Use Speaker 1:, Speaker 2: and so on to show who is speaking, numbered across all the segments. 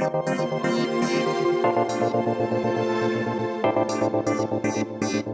Speaker 1: let you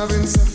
Speaker 1: loving. been.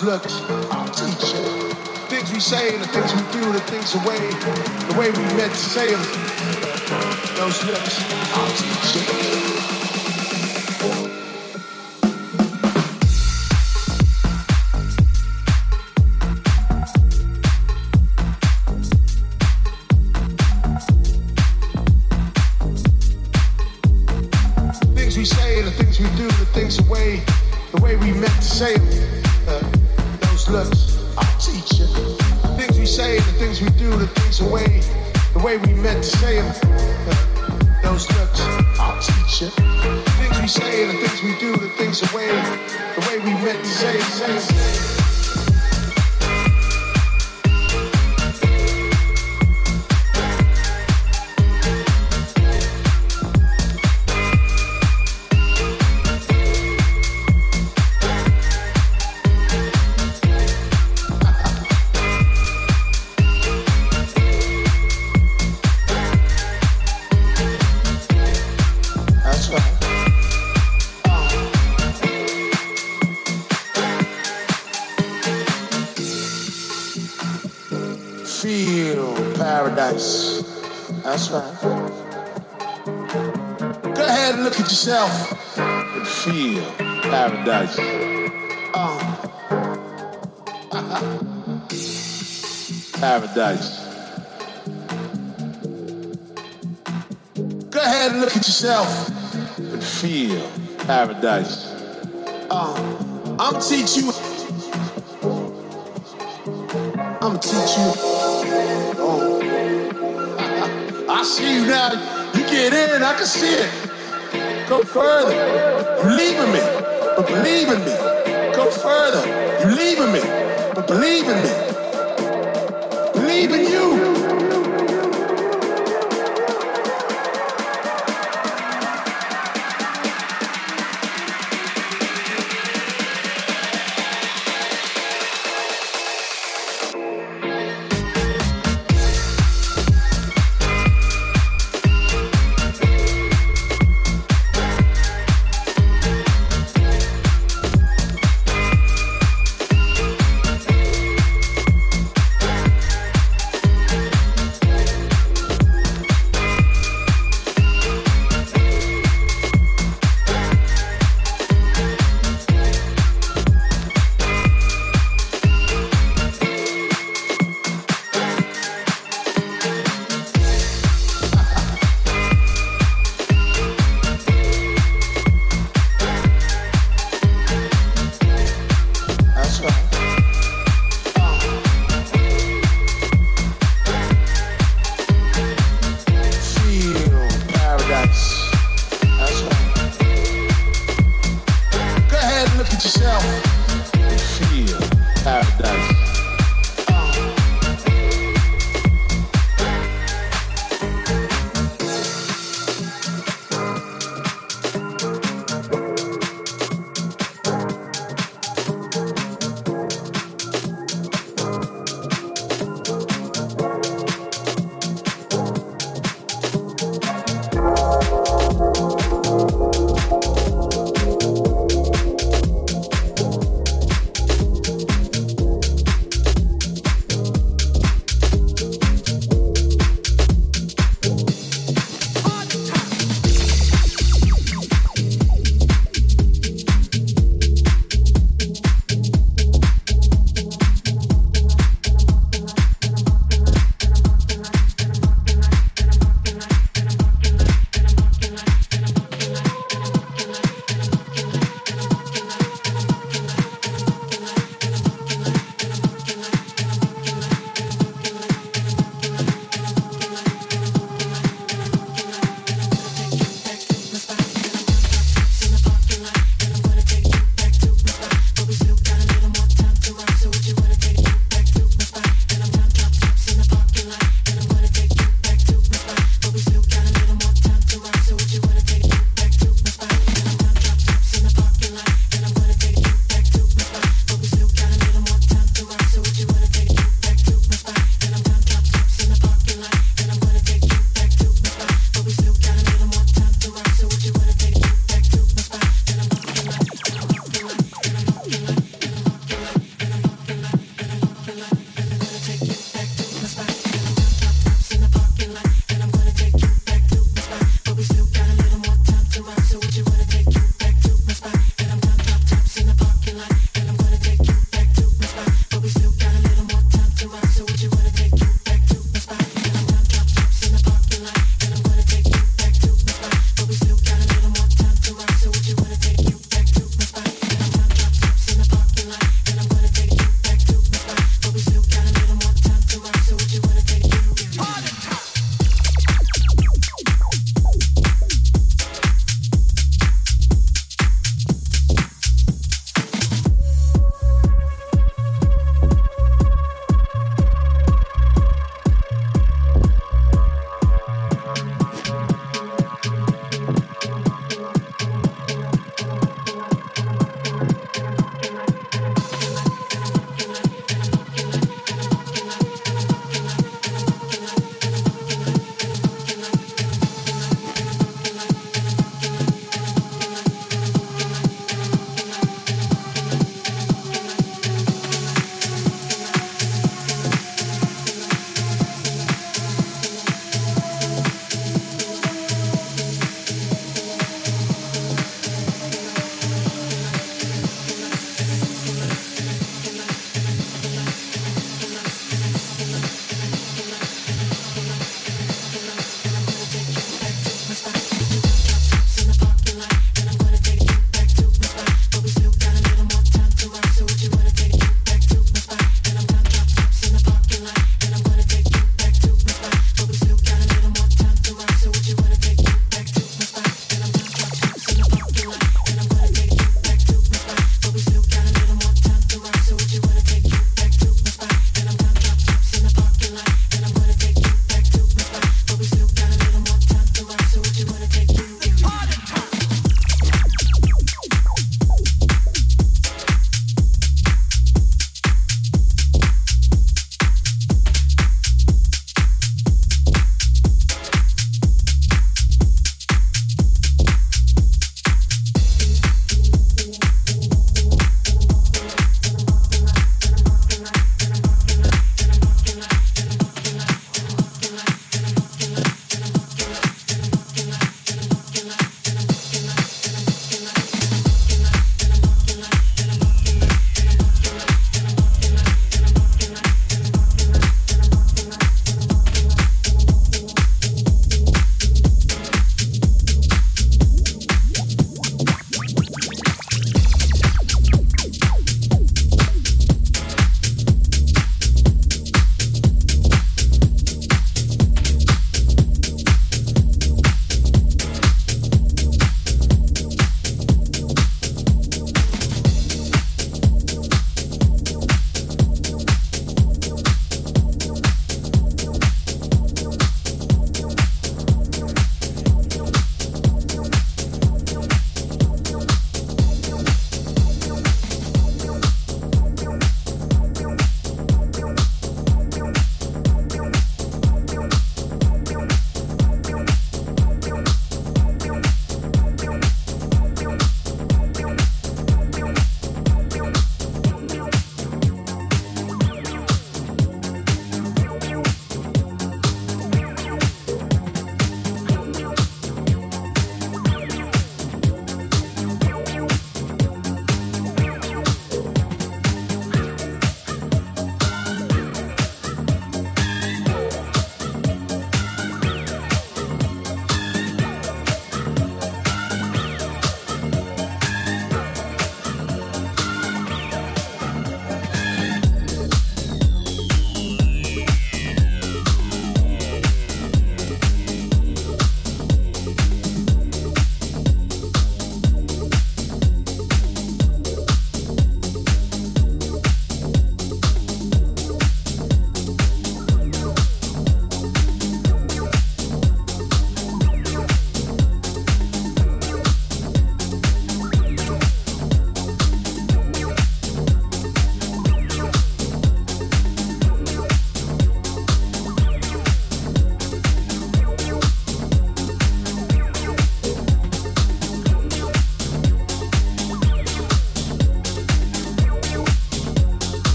Speaker 1: Those looks, I'll teach you. Things we say, the things we do, the things the way, the way we meant to say them. Those looks, I'll teach you. Paradise. Go ahead and look at yourself and feel paradise. Uh, I'm teach you. I'm teach you. Oh. I see you now. You get in, I can see it. Go further. You leaving me, but believe in me. Go further. You leaving me, but believe in me believe in you.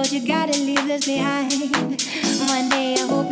Speaker 2: but you gotta leave this behind. One day I hope.